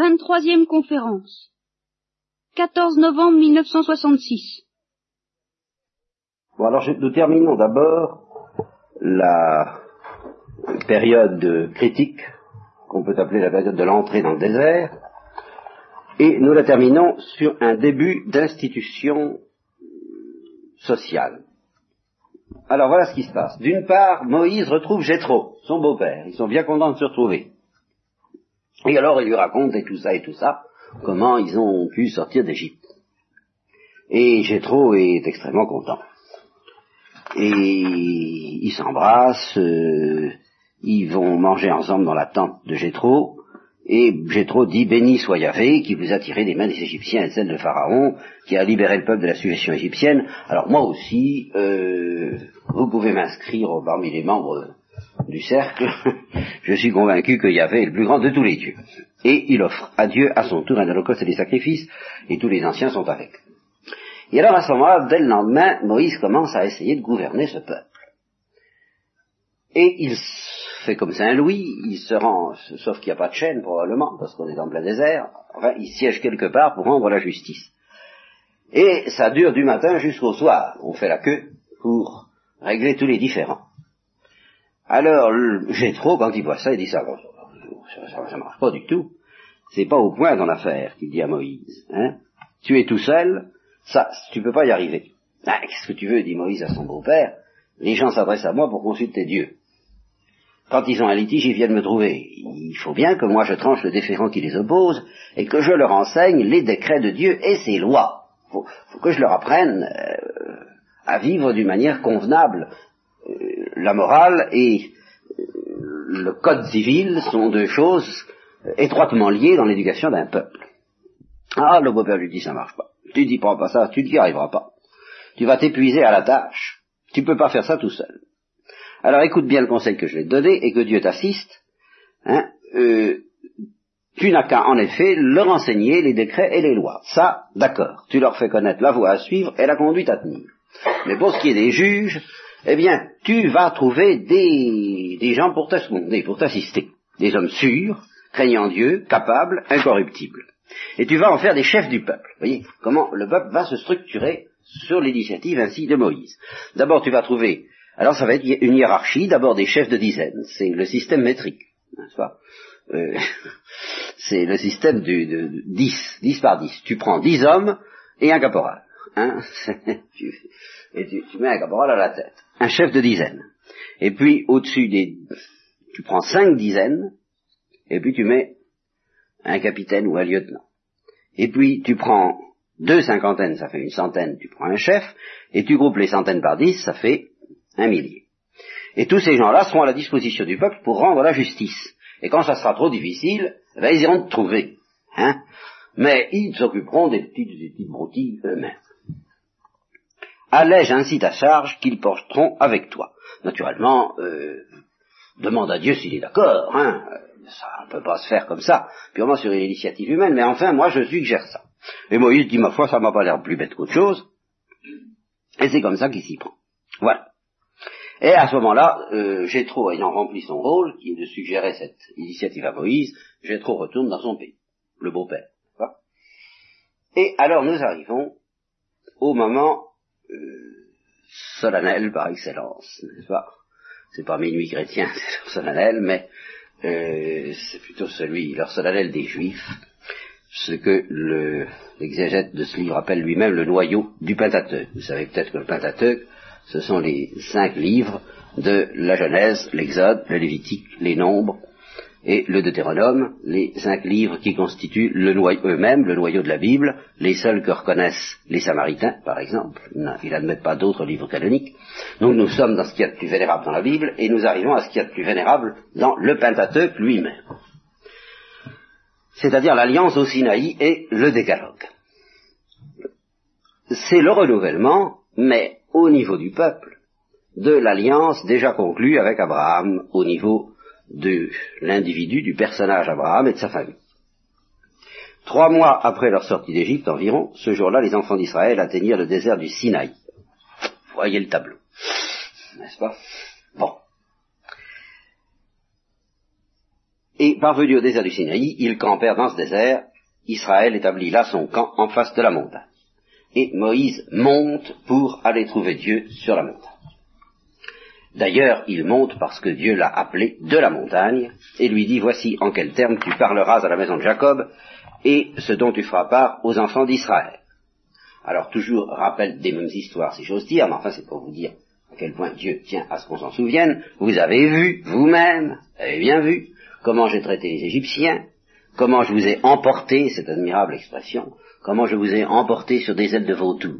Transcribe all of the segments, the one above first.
Vingt-troisième conférence. 14 novembre 1966. Bon, alors nous terminons d'abord la période critique, qu'on peut appeler la période de l'entrée dans le désert, et nous la terminons sur un début d'institution sociale. Alors voilà ce qui se passe. D'une part, Moïse retrouve Jéthro, son beau-père. Ils sont bien contents de se retrouver. Et alors il lui raconte et tout ça et tout ça, comment ils ont pu sortir d'Égypte. Et Jéthro est extrêmement content. Et ils s'embrassent, euh, ils vont manger ensemble dans la tente de Jéthro, et Jéthro dit Béni soit Yahvé, qui vous a tiré des mains des Égyptiens et de celles de Pharaon, qui a libéré le peuple de la suggestion égyptienne. Alors moi aussi, euh, vous pouvez m'inscrire parmi les membres du cercle. Je suis convaincu que Yahvé est le plus grand de tous les dieux. Et il offre à Dieu à son tour un holocauste et des sacrifices, et tous les anciens sont avec. Et alors à ce moment-là, dès le lendemain, Moïse commence à essayer de gouverner ce peuple. Et il fait comme Saint-Louis, il se rend, sauf qu'il n'y a pas de chaîne probablement, parce qu'on est en plein désert, enfin il siège quelque part pour rendre la justice. Et ça dure du matin jusqu'au soir, on fait la queue pour régler tous les différends. Alors, Jétro, quand il voit ça, il dit ça, bon, ça, ça, ça marche pas du tout. C'est pas au point dans l'affaire, qu'il dit à Moïse. Hein. Tu es tout seul, ça, tu peux pas y arriver. Ah, qu'est-ce que tu veux, dit Moïse à son beau-père. Les gens s'adressent à moi pour consulter Dieu. Quand ils ont un litige, ils viennent me trouver. Il faut bien que moi je tranche le déférent qui les oppose et que je leur enseigne les décrets de Dieu et ses lois. Faut, faut que je leur apprenne euh, à vivre d'une manière convenable. Euh, la morale et euh, le code civil sont deux choses étroitement liées dans l'éducation d'un peuple. Ah, le beau-père lui dit ça marche pas. Tu dis pas ça, tu n'y arriveras pas. Tu vas t'épuiser à la tâche. Tu peux pas faire ça tout seul. Alors écoute bien le conseil que je vais te donner et que Dieu t'assiste. Hein, euh, tu n'as qu'à en effet leur enseigner les décrets et les lois. Ça, d'accord. Tu leur fais connaître la voie à suivre et la conduite à tenir. Mais pour ce qui est des juges, eh bien, tu vas trouver des, gens pour t'assister. Des hommes sûrs, craignant Dieu, capables, incorruptibles. Et tu vas en faire des chefs du peuple. Voyez comment le peuple va se structurer sur l'initiative ainsi de Moïse. D'abord, tu vas trouver, alors ça va être une hiérarchie, d'abord des chefs de dizaines, c'est le système métrique, euh, C'est le système de, de 10, 10 par 10. Tu prends 10 hommes et un caporal. Hein et tu mets un caporal à la tête. Un chef de dizaine. Et puis, au-dessus des... Tu prends 5 dizaines, et puis tu mets un capitaine ou un lieutenant. Et puis tu prends deux cinquantaines, ça fait une centaine, tu prends un chef, et tu groupes les centaines par dix, ça fait un millier. Et tous ces gens-là seront à la disposition du peuple pour rendre la justice. Et quand ça sera trop difficile, eh ben, ils iront te trouver. Hein Mais ils s'occuperont des petites, des petites broutilles eux-mêmes. Allège ainsi ta charge qu'ils porteront avec toi. Naturellement, euh, demande à Dieu s'il est d'accord. Hein ça ne peut pas se faire comme ça, purement sur une initiative humaine, mais enfin, moi, je suggère ça. Et Moïse dit, ma foi, ça m'a pas l'air plus bête qu'autre chose, et c'est comme ça qu'il s'y prend. Voilà. Et à ce moment-là, euh, ayant rempli son rôle, qui est de suggérer cette initiative à Moïse, Jétro retourne dans son pays, le beau-père. Et alors nous arrivons au moment solennel par excellence, n'est-ce pas? C'est pas minuit chrétien, c'est solennel, mais euh, c'est plutôt celui, leur solennel des Juifs, ce que le, l'exégète de ce livre appelle lui-même le noyau du Pentateuque. Vous savez peut-être que le Pentateuque, ce sont les cinq livres de la Genèse, l'Exode, le Lévitique, les Nombres et le Deutéronome, les cinq livres qui constituent le noyau eux-mêmes, le noyau de la Bible, les seuls que reconnaissent les Samaritains, par exemple. Ils n'admettent pas d'autres livres canoniques. Donc nous sommes dans ce qu'il y a de plus vénérable dans la Bible, et nous arrivons à ce qu'il y a de plus vénérable dans le Pentateuque lui-même. C'est-à-dire l'alliance au Sinaï et le décalogue. C'est le renouvellement, mais au niveau du peuple, de l'alliance déjà conclue avec Abraham au niveau de l'individu, du personnage Abraham et de sa famille. Trois mois après leur sortie d'Égypte environ, ce jour-là, les enfants d'Israël atteignirent le désert du Sinaï. Voyez le tableau. N'est-ce pas? Bon. Et parvenu au désert du Sinaï, ils campèrent dans ce désert. Israël établit là son camp en face de la montagne. Et Moïse monte pour aller trouver Dieu sur la montagne. D'ailleurs, il monte parce que Dieu l'a appelé de la montagne et lui dit, voici en quels termes tu parleras à la maison de Jacob et ce dont tu feras part aux enfants d'Israël. Alors toujours rappel des mêmes histoires, si j'ose dire, mais enfin c'est pour vous dire à quel point Dieu tient à ce qu'on s'en souvienne. Vous avez vu, vous-même, avez bien vu, comment j'ai traité les Égyptiens, comment je vous ai emporté, cette admirable expression, comment je vous ai emporté sur des ailes de vautour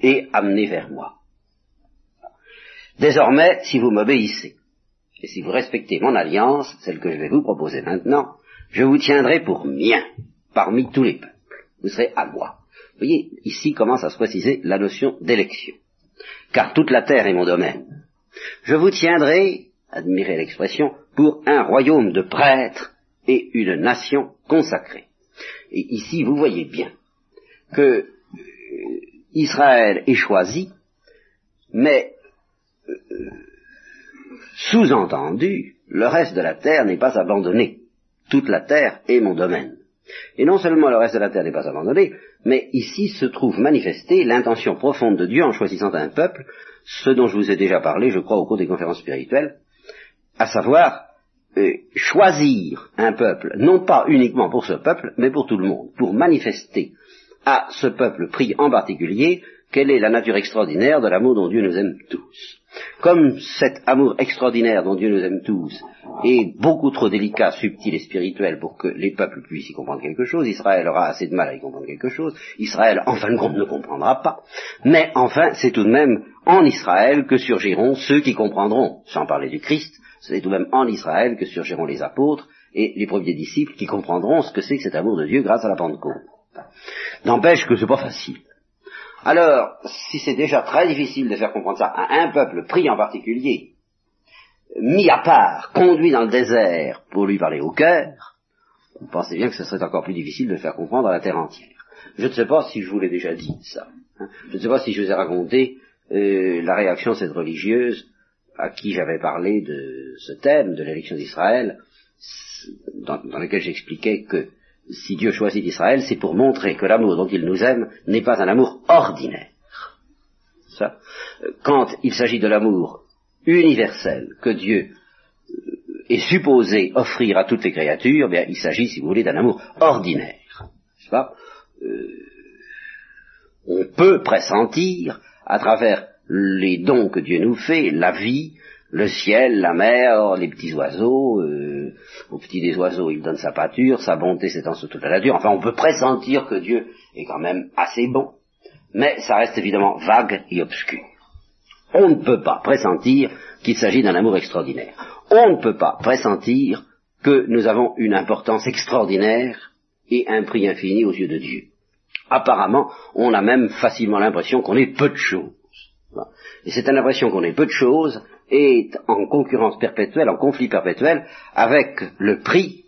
et amené vers moi. Désormais, si vous m'obéissez, et si vous respectez mon alliance, celle que je vais vous proposer maintenant, je vous tiendrai pour mien, parmi tous les peuples. Vous serez à moi. Vous voyez, ici commence à se préciser la notion d'élection. Car toute la terre est mon domaine. Je vous tiendrai, admirez l'expression, pour un royaume de prêtres et une nation consacrée. Et ici, vous voyez bien que euh, Israël est choisi, mais sous-entendu, le reste de la terre n'est pas abandonné. Toute la terre est mon domaine. Et non seulement le reste de la terre n'est pas abandonné, mais ici se trouve manifestée l'intention profonde de Dieu en choisissant un peuple, ce dont je vous ai déjà parlé, je crois, au cours des conférences spirituelles, à savoir euh, choisir un peuple, non pas uniquement pour ce peuple, mais pour tout le monde, pour manifester à ce peuple pris en particulier quelle est la nature extraordinaire de l'amour dont Dieu nous aime tous? Comme cet amour extraordinaire dont Dieu nous aime tous est beaucoup trop délicat, subtil et spirituel pour que les peuples puissent y comprendre quelque chose, Israël aura assez de mal à y comprendre quelque chose, Israël en fin de compte ne comprendra pas, mais enfin c'est tout de même en Israël que surgiront ceux qui comprendront, sans parler du Christ, c'est tout de même en Israël que surgiront les apôtres et les premiers disciples qui comprendront ce que c'est que cet amour de Dieu grâce à la Pentecôte. N'empêche que c'est pas facile. Alors, si c'est déjà très difficile de faire comprendre ça à un peuple pris en particulier, mis à part, conduit dans le désert pour lui parler au cœur, vous pensez bien que ce serait encore plus difficile de le faire comprendre à la terre entière. Je ne sais pas si je vous l'ai déjà dit, ça. Hein. Je ne sais pas si je vous ai raconté euh, la réaction de cette religieuse à qui j'avais parlé de ce thème, de l'élection d'Israël, dans, dans lequel j'expliquais que si Dieu choisit Israël, c'est pour montrer que l'amour dont il nous aime n'est pas un amour ordinaire. Quand il s'agit de l'amour universel que Dieu euh, est supposé offrir à toutes les créatures, bien, il s'agit, si vous voulez, d'un amour ordinaire. Euh, on peut pressentir, à travers les dons que Dieu nous fait, la vie, le ciel, la mer, les petits oiseaux, euh, aux petits des oiseaux il donne sa pâture, sa bonté s'étend sur toute la nature, enfin on peut pressentir que Dieu est quand même assez bon, mais ça reste évidemment vague et obscur. On ne peut pas pressentir qu'il s'agit d'un amour extraordinaire. On ne peut pas pressentir que nous avons une importance extraordinaire et un prix infini aux yeux de Dieu. Apparemment, on a même facilement l'impression qu'on est peu de choses. Et c'est une impression qu'on est peu de choses est en concurrence perpétuelle, en conflit perpétuel avec le prix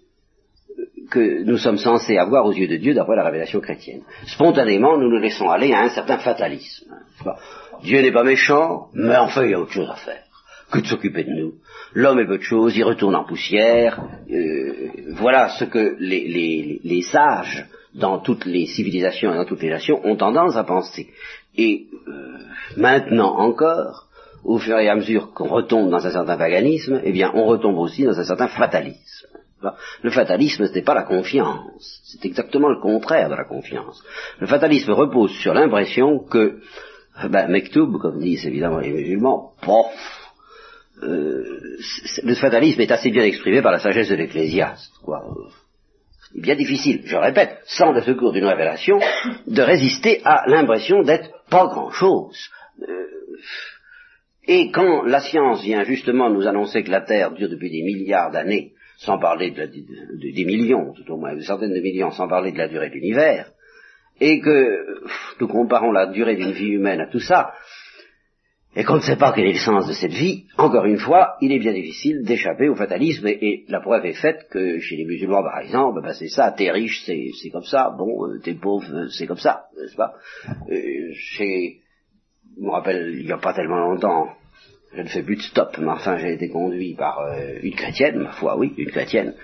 que nous sommes censés avoir aux yeux de Dieu d'après la révélation chrétienne. Spontanément, nous nous laissons aller à un certain fatalisme. Dieu n'est pas méchant, mais enfin il y a autre chose à faire que de s'occuper de nous. L'homme est peu de choses, il retourne en poussière. Euh, voilà ce que les, sages dans toutes les civilisations et dans toutes les nations ont tendance à penser. Et euh, maintenant encore, au fur et à mesure qu'on retombe dans un certain paganisme, eh bien, on retombe aussi dans un certain fatalisme. Le fatalisme, ce n'est pas la confiance, c'est exactement le contraire de la confiance. Le fatalisme repose sur l'impression que, ben, Mektoub, comme disent évidemment les musulmans, pof, euh, le fatalisme est assez bien exprimé par la sagesse de l'ecclésiaste. C'est bien difficile, je répète, sans le secours d'une révélation, de résister à l'impression d'être pas grand-chose. Euh, et quand la science vient justement nous annoncer que la Terre dure depuis des milliards d'années, sans parler de, des millions, tout au moins, de centaines de millions, sans parler de la durée de l'univers, et que nous comparons la durée d'une vie humaine à tout ça, et qu'on ne sait pas quel est le sens de cette vie, encore une fois, il est bien difficile d'échapper au fatalisme, et, la preuve est faite que chez les musulmans, par exemple, ben c'est ça, t'es riche, c'est comme ça, bon, euh, t'es pauvre, c'est comme ça, n'est-ce pas? Euh, Chez me rappelle, il n'y a pas tellement longtemps, je ne fais plus de stop, mais enfin j'ai été conduit par euh, une chrétienne, ma foi, oui, une chrétienne,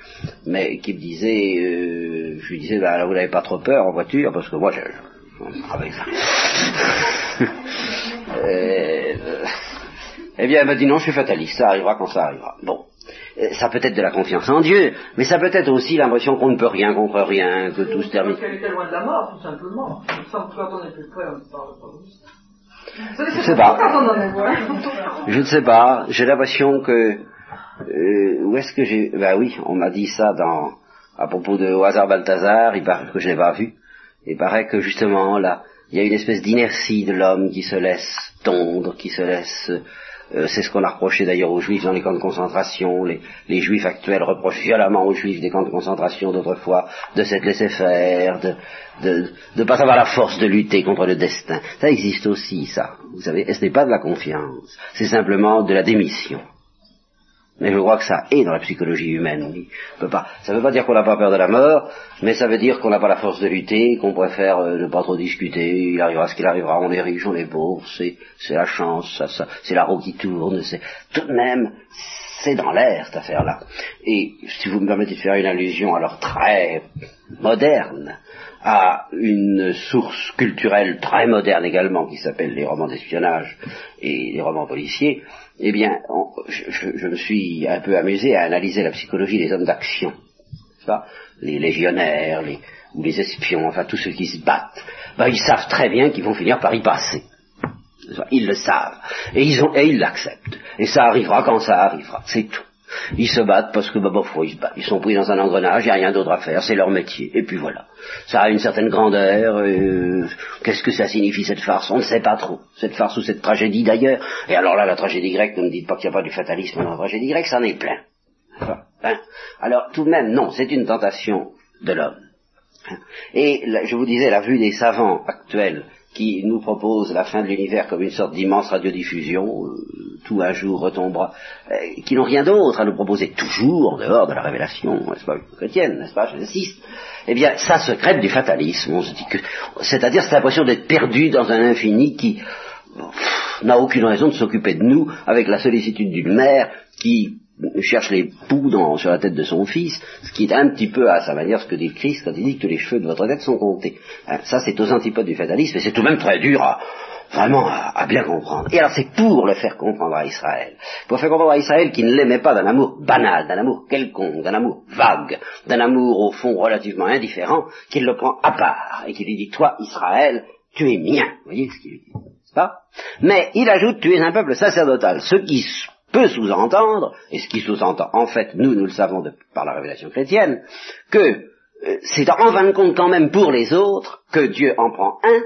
mais qui me disait, euh, je lui disais, bah, vous n'avez pas trop peur en voiture, parce que moi, je, avec ça. euh, eh bien, elle m'a dit non, je suis fataliste, ça arrivera quand ça arrivera. Bon, ça peut être de la confiance en Dieu, mais ça peut être aussi l'impression qu'on ne peut rien contre rien, que tout se termine. Parce qu'elle était loin de la mort, tout simplement. Que quand on est plus près, on parle pas Je ne sais pas. Je ne sais pas. J'ai l'impression que euh, où est-ce que j'ai Ben oui, on m'a dit ça dans à propos de au hasard Balthazar. Il paraît que je n'ai pas vu. Il paraît que justement là, il y a une espèce d'inertie de l'homme qui se laisse tondre, qui se laisse euh, c'est ce qu'on a reproché d'ailleurs aux juifs dans les camps de concentration. Les, juifs actuels reprochent violemment aux juifs des camps de concentration d'autrefois de s'être laissé faire, de ne pas avoir la force de lutter contre le destin. Ça existe aussi, ça. Vous savez, et ce n'est pas de la confiance, c'est simplement de la démission. Mais je crois que ça est dans la psychologie humaine. On peut pas, ça ne veut pas dire qu'on n'a pas peur de la mort, mais ça veut dire qu'on n'a pas la force de lutter, qu'on préfère euh, ne pas trop discuter. Il arrivera ce qu'il arrivera. On est riche, on est pauvre. C'est, la chance, ça, ça, c'est la roue qui tourne. Tout de même, c'est dans l'air cette affaire-là. Et si vous me permettez de faire une allusion alors très moderne à une source culturelle très moderne également qui s'appelle les romans d'espionnage et les romans policiers, eh bien, je, je, je, me suis un peu amusé à analyser la psychologie des hommes d'action, les légionnaires, les, ou les espions, enfin tous ceux qui se battent. Ben, ils savent très bien qu'ils vont finir par y passer. Ils le savent. Et ils et ils l'acceptent. Et ça arrivera quand ça arrivera. C'est tout. Ils se battent parce que, bah, bah, ils se battent. Ils sont pris dans un engrenage, il n'y a rien d'autre à faire, c'est leur métier. Et puis voilà. Ça a une certaine grandeur. Euh, Qu'est-ce que ça signifie cette farce? On ne sait pas trop. Cette farce ou cette tragédie d'ailleurs. Et alors là, la tragédie grecque, ne me dites pas qu'il n'y a pas du fatalisme dans la tragédie grecque, ça en est plein. Hein alors tout de même, non, c'est une tentation de l'homme. Et je vous disais, la vue des savants actuels qui nous propose la fin de l'univers comme une sorte d'immense radiodiffusion, euh, tout un jour retombera, euh, qui n'ont rien d'autre à nous proposer toujours en dehors de la révélation, n'est-ce pas, chrétienne, n'est-ce pas, j'insiste, eh bien, ça se crête du fatalisme, on se dit que, c'est-à-dire cette impression d'être perdu dans un infini qui n'a aucune raison de s'occuper de nous avec la sollicitude d'une mère qui cherche les poux sur la tête de son fils, ce qui est un petit peu à sa manière ce que dit le Christ quand il dit que les cheveux de votre tête sont comptés. Hein, ça, c'est aux antipodes du fatalisme, et c'est tout de même très dur à, vraiment à, bien comprendre. Et alors c'est pour le faire comprendre à Israël, pour faire comprendre à Israël qu'il ne l'aimait pas d'un amour banal, d'un amour quelconque, d'un amour vague, d'un amour au fond relativement indifférent, qu'il le prend à part, et qu'il lui dit, toi Israël, tu es mien. Vous voyez ce qu'il dit pas? Mais il ajoute, tu es un peuple sacerdotal, ce qui peut sous-entendre, et ce qui sous-entend, en fait, nous, nous le savons de, par la révélation chrétienne, que euh, c'est en fin de compte quand même pour les autres que Dieu en prend un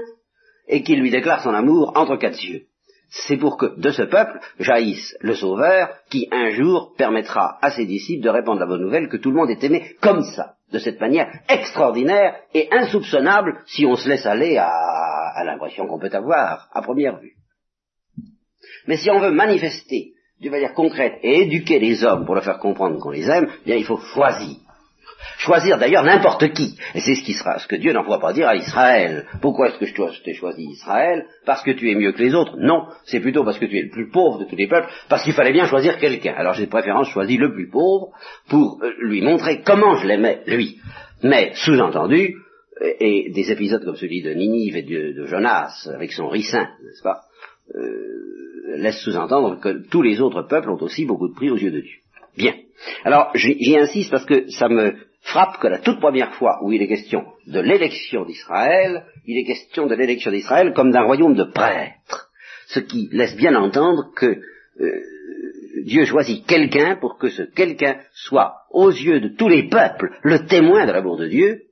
et qu'il lui déclare son amour entre quatre yeux. C'est pour que de ce peuple jaillisse le Sauveur qui un jour permettra à ses disciples de répandre la bonne nouvelle que tout le monde est aimé comme ça, de cette manière extraordinaire et insoupçonnable si on se laisse aller à, à l'impression qu'on peut avoir à première vue. Mais si on veut manifester d'une manière concrète et éduquer les hommes pour leur faire comprendre qu'on les aime, eh bien il faut choisir. Choisir d'ailleurs n'importe qui. Et c'est ce qui sera, ce que Dieu n'envoie pas dire à Israël. Pourquoi est-ce que je t'ai choisi Israël? Parce que tu es mieux que les autres? Non, c'est plutôt parce que tu es le plus pauvre de tous les peuples, parce qu'il fallait bien choisir quelqu'un. Alors j'ai de préférence choisi le plus pauvre pour euh, lui montrer comment je l'aimais, lui. Mais, sous-entendu, et des épisodes comme celui de Ninive et de, Jonas, avec son ricin, n'est-ce pas? Euh, laisse sous-entendre que tous les autres peuples ont aussi beaucoup de prix aux yeux de Dieu. Bien. Alors, j'y insiste parce que ça me frappe que la toute première fois où il est question de l'élection d'Israël, il est question de l'élection d'Israël comme d'un royaume de prêtres. Ce qui laisse bien entendre que euh, Dieu choisit quelqu'un pour que ce quelqu'un soit, aux yeux de tous les peuples, le témoin de l'amour de Dieu,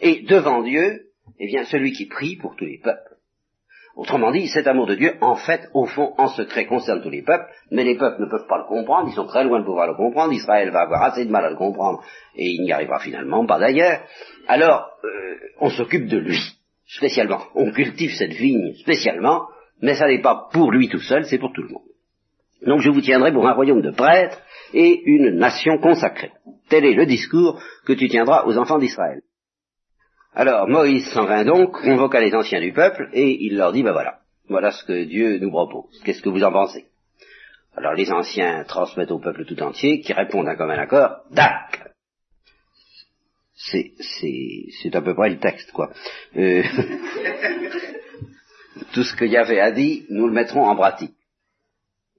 et devant Dieu, eh bien, celui qui prie pour tous les peuples. Autrement dit, cet amour de Dieu, en fait, au fond, en secret, concerne tous les peuples, mais les peuples ne peuvent pas le comprendre, ils sont très loin de pouvoir le comprendre, Israël va avoir assez de mal à le comprendre, et il n'y arrivera finalement pas d'ailleurs. Alors, euh, on s'occupe de lui, spécialement. On cultive cette vigne spécialement, mais ça n'est pas pour lui tout seul, c'est pour tout le monde. Donc je vous tiendrai pour un royaume de prêtres et une nation consacrée. Tel est le discours que tu tiendras aux enfants d'Israël. Alors Moïse s'en vint donc, convoqua les anciens du peuple, et il leur dit, ben voilà, voilà ce que Dieu nous propose. Qu'est-ce que vous en pensez? Alors les anciens transmettent au peuple tout entier, qui répondent à commun accord, Dac C'est, c'est, c'est à peu près le texte, quoi. Euh, tout ce qu'il y avait à dire, nous le mettrons en pratique.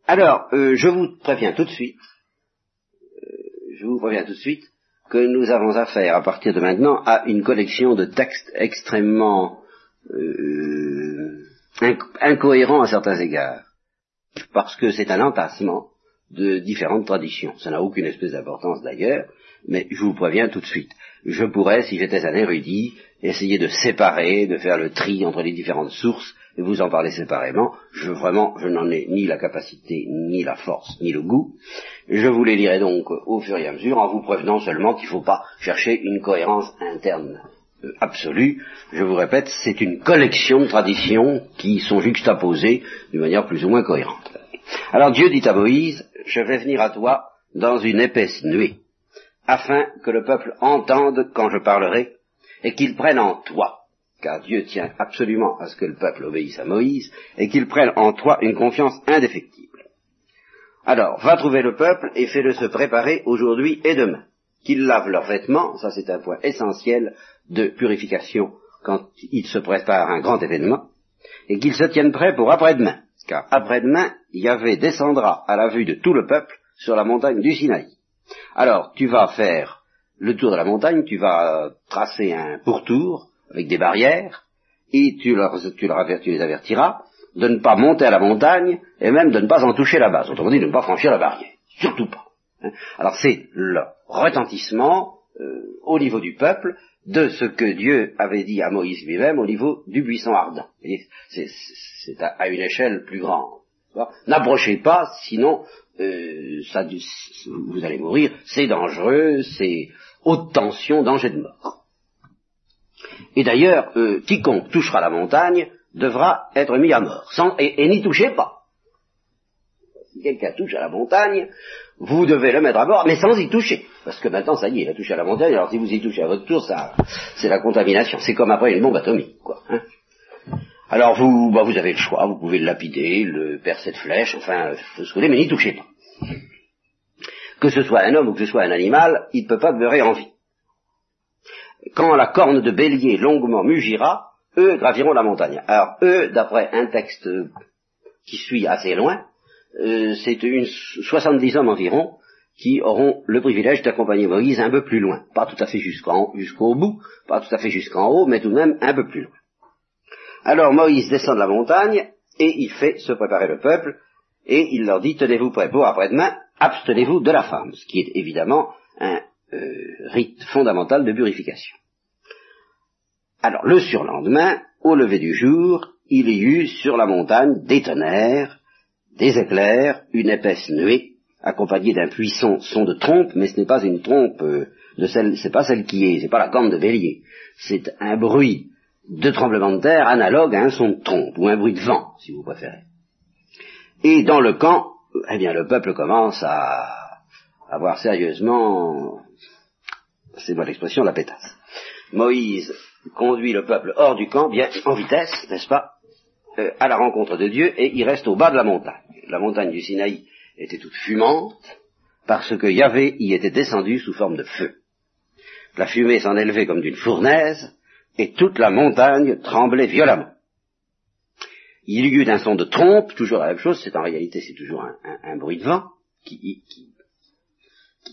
Alors, euh, je vous préviens tout de suite, euh, je vous préviens tout de suite que nous avons affaire à partir de maintenant à une collection de textes extrêmement euh, incohérents à certains égards, parce que c'est un entassement de différentes traditions. Ça n'a aucune espèce d'importance d'ailleurs, mais je vous préviens tout de suite. Je pourrais, si j'étais un érudit, essayer de séparer, de faire le tri entre les différentes sources et vous en parler séparément. Je vraiment, je n'en ai ni la capacité, ni la force, ni le goût. Je vous les lirai donc au fur et à mesure en vous prévenant seulement qu'il ne faut pas chercher une cohérence interne euh, absolue. Je vous répète, c'est une collection de traditions qui sont juxtaposées d'une manière plus ou moins cohérente. Alors Dieu dit à Moïse, je vais venir à toi dans une épaisse nuée, afin que le peuple entende quand je parlerai, et qu'il prenne en toi car Dieu tient absolument à ce que le peuple obéisse à Moïse, et qu'il prenne en toi une confiance indéfectible. Alors, va trouver le peuple et fais-le se préparer aujourd'hui et demain. Qu'ils lavent leurs vêtements, ça c'est un point essentiel de purification quand ils se préparent à un grand événement, et qu'ils se tiennent prêts pour après-demain, car après-demain, Yahvé descendra à la vue de tout le peuple sur la montagne du Sinaï. Alors, tu vas faire le tour de la montagne, tu vas tracer un pourtour, avec des barrières, et tu, leur, tu, leur les avertiras de ne pas monter à la montagne et même de ne pas en toucher la base, autrement dit de ne pas franchir la barrière, surtout pas. Hein. Alors c'est le retentissement euh, au niveau du peuple de ce que Dieu avait dit à Moïse lui-même au niveau du buisson ardent. C'est à, à, une échelle plus grande. N'approchez pas, sinon euh, ça, vous allez mourir, c'est dangereux, c'est haute tension, danger de mort. Et d'ailleurs, euh, quiconque touchera la montagne devra être mis à mort, sans, et, n'y touchez pas. Si quelqu'un touche à la montagne, vous devez le mettre à mort, mais sans y toucher. Parce que maintenant, ça y est, il a touché à la montagne, alors si vous y touchez à votre tour, ça, c'est la contamination. C'est comme après une bombe atomique, quoi. Hein. alors vous, bah, vous avez le choix, vous pouvez le lapider, le percer de flèche, enfin, ce que vous voulez, mais n'y touchez pas. Que ce soit un homme ou que ce soit un animal, il ne peut pas demeurer en vie quand la corne de bélier longuement mugira, eux graviront la montagne. Alors eux, d'après un texte qui suit assez loin, euh, c'est une 70 hommes environ qui auront le privilège d'accompagner Moïse un peu plus loin, pas tout à fait jusqu'au bout, pas tout à fait jusqu'en haut, mais tout de même un peu plus loin. Alors Moïse descend de la montagne et il fait se préparer le peuple et il leur dit tenez-vous prêts pour après-demain, abstenez-vous de la femme, ce qui est évidemment un euh, rite fondamental de purification. Alors le surlendemain, au lever du jour, il y eut sur la montagne des tonnerres, des éclairs, une épaisse nuée, accompagnée d'un puissant son de trompe, mais ce n'est pas une trompe euh, de celle, c'est pas celle qui est, c'est pas la corne de bélier, c'est un bruit de tremblement de terre analogue à un son de trompe, ou un bruit de vent, si vous préférez. Et dans le camp, eh bien le peuple commence à avoir sérieusement c'est moi l'expression, la pétasse. Moïse conduit le peuple hors du camp, bien en vitesse, n'est-ce pas, euh, à la rencontre de Dieu, et il reste au bas de la montagne. La montagne du Sinaï était toute fumante, parce que Yahvé y était descendu sous forme de feu. La fumée s'en élevait comme d'une fournaise, et toute la montagne tremblait violemment. Il y eut un son de trompe, toujours la même chose, c'est en réalité c'est toujours un, bruit de vent, qui, qui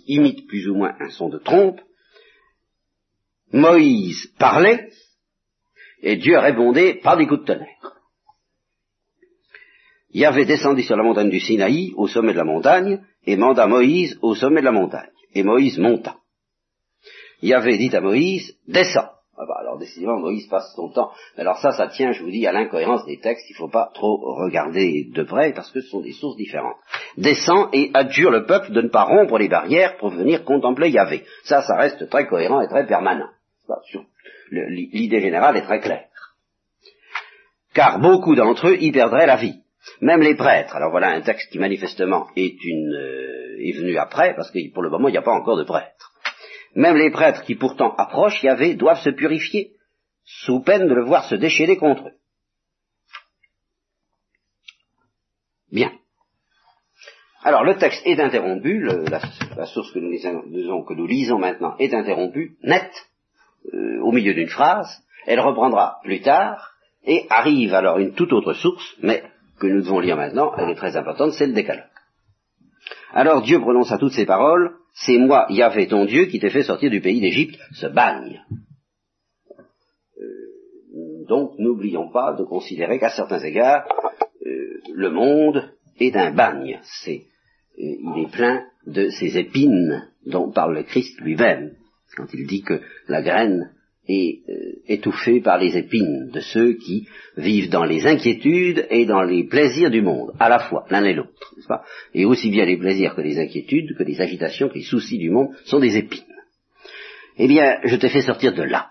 imite plus ou moins un son de trompe, Moïse parlait et Dieu répondait par des coups de tonnerre. Avait descendu sur la montagne du Sinaï, au sommet de la montagne, et manda Moïse au sommet de la montagne. Et Moïse monta. Avait dit à Moïse, descends. Ah bah alors décidément, Moïse passe son temps. Alors ça, ça tient, je vous dis, à l'incohérence des textes. Il ne faut pas trop regarder de près parce que ce sont des sources différentes. Descends et adjure le peuple de ne pas rompre les barrières pour venir contempler Yahvé. Ça, ça reste très cohérent et très permanent. L'idée générale est très claire. Car beaucoup d'entre eux y perdraient la vie. Même les prêtres. Alors voilà un texte qui manifestement est, une, euh, est venu après, parce que pour le moment il n'y a pas encore de prêtres. Même les prêtres qui pourtant approchent Yahvé doivent se purifier, sous peine de le voir se déchaîner contre eux. Bien. Alors le texte est interrompu, la, source que nous, lisons, que nous lisons maintenant est interrompue, net, euh, au milieu d'une phrase, elle reprendra plus tard, et arrive alors une toute autre source, mais que nous devons lire maintenant, elle est très importante, c'est le décalogue. Alors Dieu prononça toutes ces paroles, c'est moi, Yahvé ton Dieu, qui t'ai fait sortir du pays d'Égypte, ce bagne. Euh, donc n'oublions pas de considérer qu'à certains égards, euh, le monde est un bagne. C'est, euh, il est plein de ces épines dont parle le Christ lui-même, quand il dit que la graine est étouffée par les épines de ceux qui vivent dans les inquiétudes et dans les plaisirs du monde, à la fois, l'un et l'autre, n'est-ce pas? Et aussi bien les plaisirs que les inquiétudes, que les agitations, que les soucis du monde sont des épines. Eh bien, je t'ai fait sortir de là,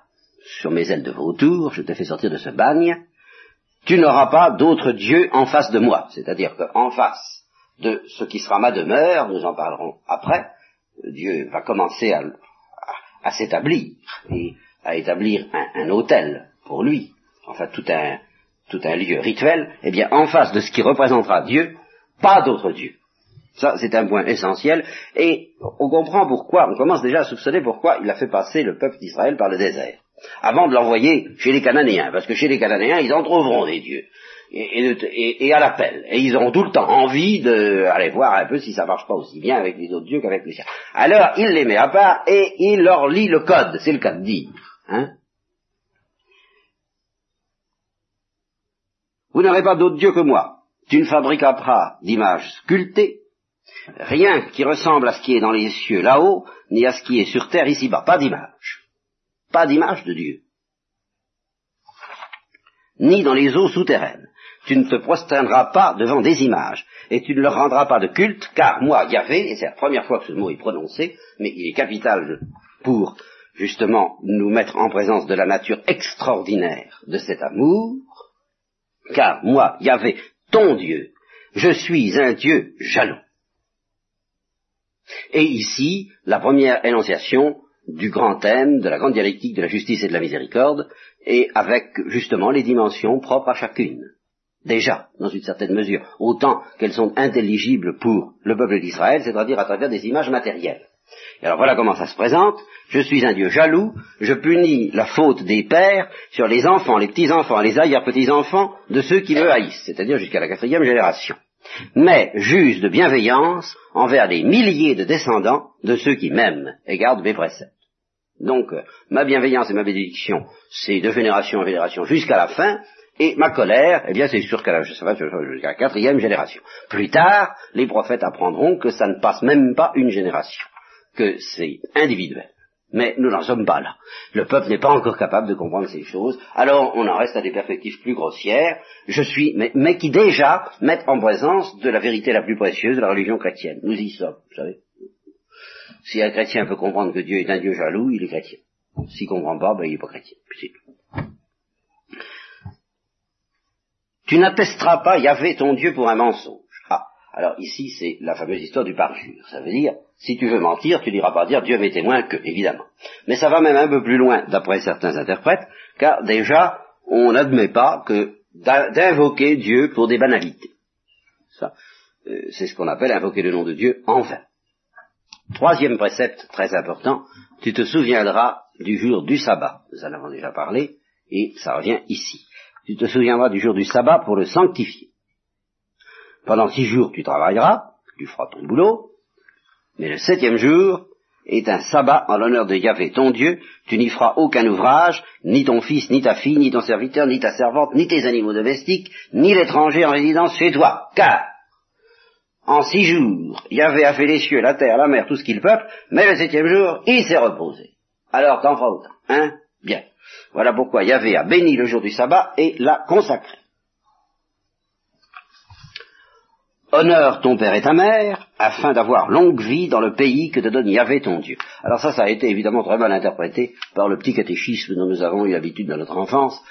sur mes ailes de vautour, je t'ai fait sortir de ce bagne, tu n'auras pas d'autre Dieu en face de moi. C'est-à-dire qu'en face de ce qui sera ma demeure, nous en parlerons après, Dieu va commencer à, s'établir et à établir un, un hôtel pour lui, enfin tout un, tout un lieu rituel, eh bien en face de ce qui représentera Dieu, pas d'autre Dieu. Ça, c'est un point essentiel, et on comprend pourquoi, on commence déjà à soupçonner pourquoi il a fait passer le peuple d'Israël par le désert. Avant de l'envoyer chez les Cananéens, parce que chez les Cananéens, ils en trouveront des dieux, et, à l'appel, et ils auront tout le temps envie d'aller voir un peu si ça marche pas aussi bien avec les autres dieux qu'avec les siens. Alors, il les met à part, et il leur lit le code, c'est le cas de dire. Hein Vous n'aurez pas d'autre Dieu que moi. Tu ne fabriqueras pas d'image sculptée, rien qui ressemble à ce qui est dans les cieux là-haut, ni à ce qui est sur terre ici-bas, pas d'image pas d'image de Dieu, ni dans les eaux souterraines. Tu ne te prosterneras pas devant des images, et tu ne leur rendras pas de culte, car moi, Yahvé, et c'est la première fois que ce mot est prononcé, mais il est capital pour justement nous mettre en présence de la nature extraordinaire de cet amour, car moi, Yahvé, ton Dieu, je suis un Dieu jaloux. Et ici, la première énonciation du grand thème, de la grande dialectique de la justice et de la miséricorde, et avec justement les dimensions propres à chacune. Déjà, dans une certaine mesure, autant qu'elles sont intelligibles pour le peuple d'Israël, c'est-à-dire à travers des images matérielles. Et alors voilà comment ça se présente. Je suis un Dieu jaloux, je punis la faute des pères sur les enfants, les petits-enfants, les arrière-petits-enfants de ceux qui me haïssent, c'est-à-dire jusqu'à la quatrième génération mais juge de bienveillance envers les milliers de descendants de ceux qui m'aiment et gardent mes préceptes. Donc, euh, ma bienveillance et ma bénédiction, c'est de génération en génération jusqu'à la fin, et ma colère, eh bien, c'est jusqu'à la, jusqu'à la quatrième génération. Plus tard, les prophètes apprendront que ça ne passe même pas une génération, que c'est individuel. Mais nous n'en sommes pas là. Le peuple n'est pas encore capable de comprendre ces choses. Alors on en reste à des perspectives plus grossières. Je suis, mais, qui déjà mettent en présence de la vérité la plus précieuse de la religion chrétienne. Nous y sommes, vous savez. Si un chrétien peut comprendre que Dieu est un Dieu jaloux, il est chrétien. S'il comprend pas, ben il n'est pas chrétien. Tu n'attesteras pas Yahvé ton Dieu pour un mensonge. Ah, alors ici c'est la fameuse histoire du parjure. Ça veut dire, si tu veux mentir, tu n'iras pas dire Dieu m'est témoin que, évidemment. Mais ça va même un peu plus loin, d'après certains interprètes, car déjà, on n'admet pas que d'invoquer Dieu pour des banalités. Ça, euh, c'est ce qu'on appelle invoquer le nom de Dieu en vain. Troisième précepte très important, tu te souviendras du jour du sabbat. Nous en avons déjà parlé, et ça revient ici. Tu te souviendras du jour du sabbat pour le sanctifier. Pendant six jours tu travailleras, tu feras ton boulot, mais le septième jour est un sabbat en l'honneur de Yahvé, ton Dieu. Tu n'y feras aucun ouvrage, ni ton fils, ni ta fille, ni ton serviteur, ni ta servante, ni tes animaux domestiques, ni l'étranger en résidence chez toi. Car, en six jours, Yahvé a fait les cieux, la terre, la mer, tout ce qu'il peuple, mais le septième jour, il s'est reposé. Alors t'en feras autant, hein? Bien. Voilà pourquoi Yahvé a béni le jour du sabbat et l'a consacré. Honore ton père et ta mère, afin d'avoir longue vie dans le pays que te donne Yahvé ton Dieu. Alors ça, ça a été évidemment très mal interprété par le petit catéchisme dont nous avons eu l'habitude dans notre enfance.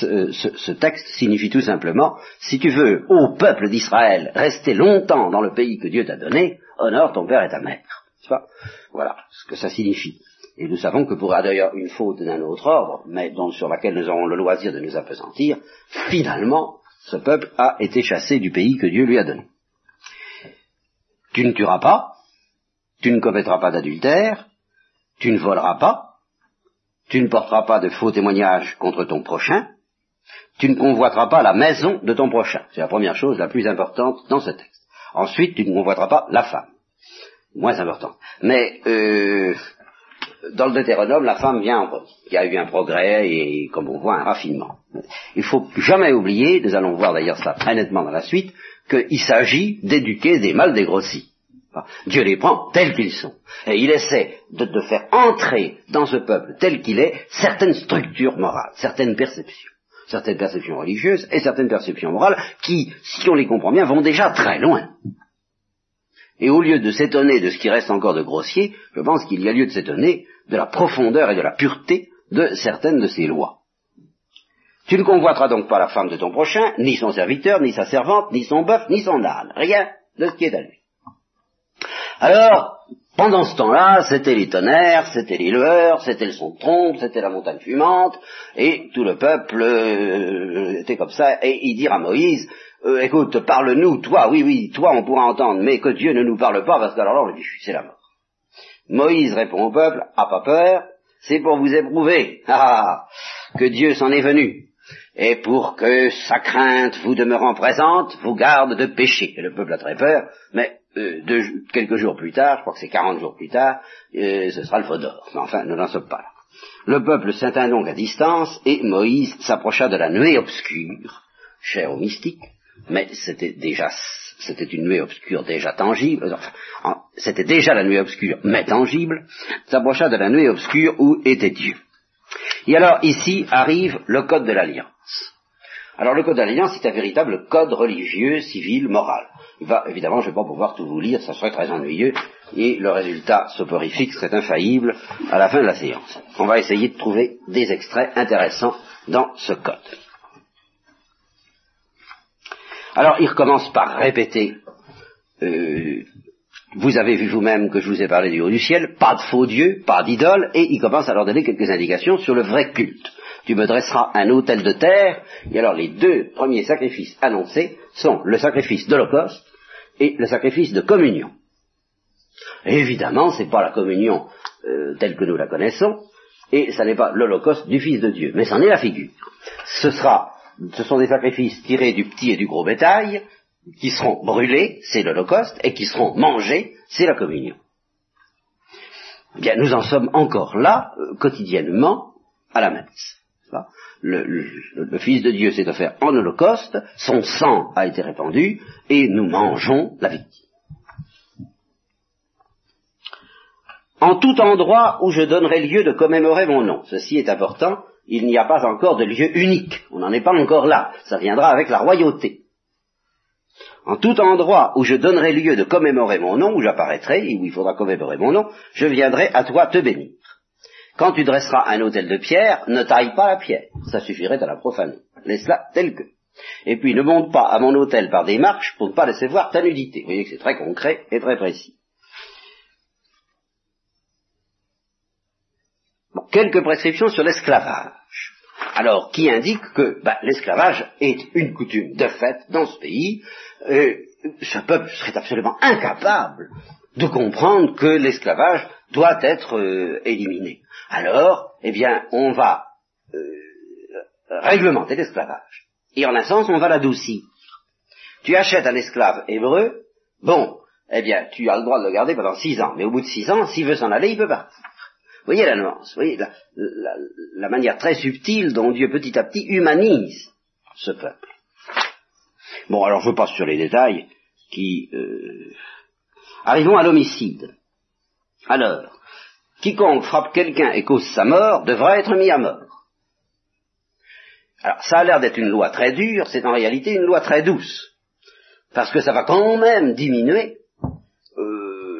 Ce, texte signifie tout simplement, si tu veux, au peuple d'Israël, rester longtemps dans le pays que Dieu t'a donné, honore ton père et ta mère. Voilà ce que ça signifie. Et nous savons que pour d'ailleurs une faute d'un autre ordre, mais dont, sur laquelle nous aurons le loisir de nous appesantir, finalement, ce peuple a été chassé du pays que Dieu lui a donné. Tu ne tueras pas, tu ne commettras pas d'adultère, tu ne voleras pas, tu ne porteras pas de faux témoignages contre ton prochain, tu ne convoiteras pas la maison de ton prochain. C'est la première chose la plus importante dans ce texte. Ensuite, tu ne convoiteras pas la femme. Moins important. Mais euh, dans le Deutéronome, la femme vient. Il y a eu un progrès et, comme on voit, un raffinement. Il faut jamais oublier, nous allons voir d'ailleurs ça très nettement dans la suite, qu'il s'agit d'éduquer des mâles dégrossis. Dieu les prend tels qu'ils sont. Et il essaie de faire entrer dans ce peuple tel qu'il est certaines structures morales, certaines perceptions certaines perceptions religieuses et certaines perceptions morales qui, si on les comprend bien, vont déjà très loin. Et au lieu de s'étonner de ce qui reste encore de grossier, je pense qu'il y a lieu de s'étonner de la profondeur et de la pureté de certaines de ces lois. Tu ne convoiteras donc pas la femme de ton prochain, ni son serviteur, ni sa servante, ni son bœuf, ni son âne, rien de ce qui est à lui. Alors, pendant ce temps-là, c'était les tonnerres, c'était les lueurs, c'était le son de trompe, c'était la montagne fumante, et tout le peuple euh, était comme ça, et il dit à Moïse, euh, écoute, parle-nous, toi, oui, oui, toi on pourra entendre, mais que Dieu ne nous parle pas, parce qu'alors là, on c'est la mort. Moïse répond au peuple, a pas peur, c'est pour vous éprouver, ah, que Dieu s'en est venu, et pour que sa crainte vous demeurant présente, vous garde de pécher. Et le peuple a très peur, mais euh, quelques jours plus tard, je crois que c'est quarante jours plus tard, euh, ce sera le feu d'or. Enfin, nous n'en sommes pas là. Le peuple s'intint donc à distance, et Moïse s'approcha de la nuée obscure, chère aux mystiques, mais c'était déjà c'était une nuée obscure déjà tangible, enfin, c'était déjà la nuée obscure, mais tangible, s'approcha de la nuée obscure où était Dieu. Et alors ici arrive le code de l'alliance. Alors le code de l'alliance est un véritable code religieux, civil, moral. Va, évidemment, je ne vais pas pouvoir tout vous lire, ça serait très ennuyeux, et le résultat soporifique serait infaillible à la fin de la séance. On va essayer de trouver des extraits intéressants dans ce code. Alors, il recommence par répéter, euh, vous avez vu vous-même que je vous ai parlé du haut du ciel, pas de faux dieux, pas d'idole, et il commence à leur donner quelques indications sur le vrai culte. Tu me dresseras un autel de terre, et alors les deux premiers sacrifices annoncés sont le sacrifice d'Holocauste et le sacrifice de communion. évidemment, ce n'est pas la communion euh, telle que nous la connaissons, et ce n'est pas l'Holocauste du Fils de Dieu, mais c'en est la figure. Ce sera, ce sont des sacrifices tirés du petit et du gros bétail, qui seront brûlés, c'est l'Holocauste, et qui seront mangés, c'est la communion. Eh bien, nous en sommes encore là, euh, quotidiennement, à la messe. Le, Fils de Dieu s'est offert en holocauste, son sang a été répandu, et nous mangeons la victime. En tout endroit où je donnerai lieu de commémorer mon nom, ceci est important, il n'y a pas encore de lieu unique, on n'en est pas encore là, ça viendra avec la royauté. En tout endroit où je donnerai lieu de commémorer mon nom, où j'apparaîtrai, et où il faudra commémorer mon nom, je viendrai à toi te bénir. Quand tu dresseras un autel de pierre, ne taille pas la pierre. Ça suffirait à la profaner. Laisse-la telle que. Et puis ne monte pas à mon autel par des marches pour ne pas laisser voir ta nudité. Vous voyez que c'est très concret et très précis. Quelques prescriptions sur l'esclavage. Alors, qui indique que ben, l'esclavage est une coutume de fait dans ce pays. Euh, ce peuple serait absolument incapable de comprendre que l'esclavage doit être euh, éliminé alors, eh bien, on va euh, réglementer l'esclavage. Et en un sens, on va l'adoucir. Tu achètes un esclave hébreu, bon, eh bien, tu as le droit de le garder pendant six ans, mais au bout de six ans, s'il veut s'en aller, il peut partir. Voyez la nuance, voyez la, manière très subtile dont Dieu petit à petit humanise ce peuple. Bon, alors je passe sur les détails qui... Euh... Arrivons à l'homicide. Alors, quiconque frappe quelqu'un et cause sa mort devra être mis à mort. Alors, ça a l'air d'être une loi très dure, c'est en réalité une loi très douce, parce que ça va quand même diminuer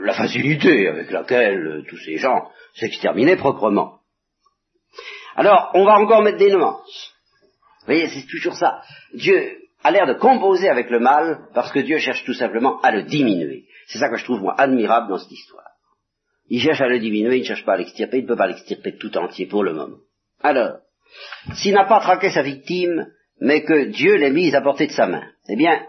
la facilité avec laquelle euh, tous ces gens s'exterminaient proprement. Alors, on va encore mettre des nuances. Vous voyez, c'est toujours ça. Dieu a l'air de composer avec le mal parce que Dieu cherche tout simplement à le diminuer. C'est ça que je trouve, moi, admirable dans cette histoire. Il cherche à le diminuer, il ne cherche pas à l'extirper, il ne peut pas l'extirper tout entier pour le moment. Alors, s'il n'a pas traqué sa victime, mais que Dieu l'ait mise à portée de sa main, eh bien,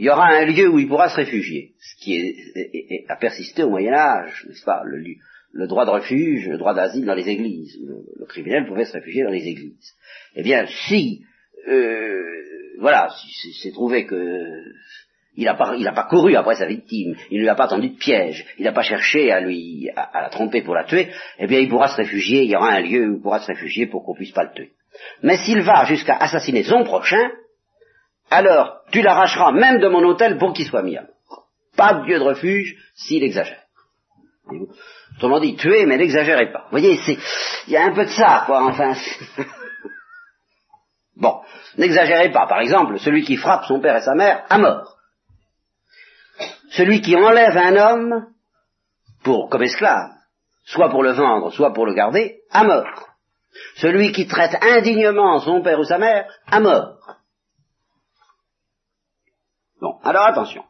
il y aura un lieu où il pourra se réfugier, ce qui a persisté au Moyen Âge, n'est-ce pas? Le, le, droit de refuge, le droit d'asile dans les églises. Le, criminel pouvait se réfugier dans les églises. Eh bien, si, euh, voilà, si c'est trouvé que il n'a pas, pas, couru après sa victime, il ne lui a pas tendu de piège, il n'a pas cherché à lui, à, la tromper pour la tuer, eh bien il pourra se réfugier, il y aura un lieu où il pourra se réfugier pour qu'on puisse pas le tuer. Mais s'il va jusqu'à assassiner son prochain, alors tu l'arracheras même de mon hôtel pour qu'il soit mis à mort. Pas de lieu de refuge s'il exagère. Autrement dit, tuer, mais n'exagérez pas. Vous voyez, il y a un peu de ça, quoi, enfin. bon, n'exagérez pas. Par exemple, celui qui frappe son père et sa mère à mort celui qui enlève un homme pour, comme esclave, soit pour le vendre, soit pour le garder, à mort. Celui qui traite indignement son père ou sa mère, à mort. Alors attention.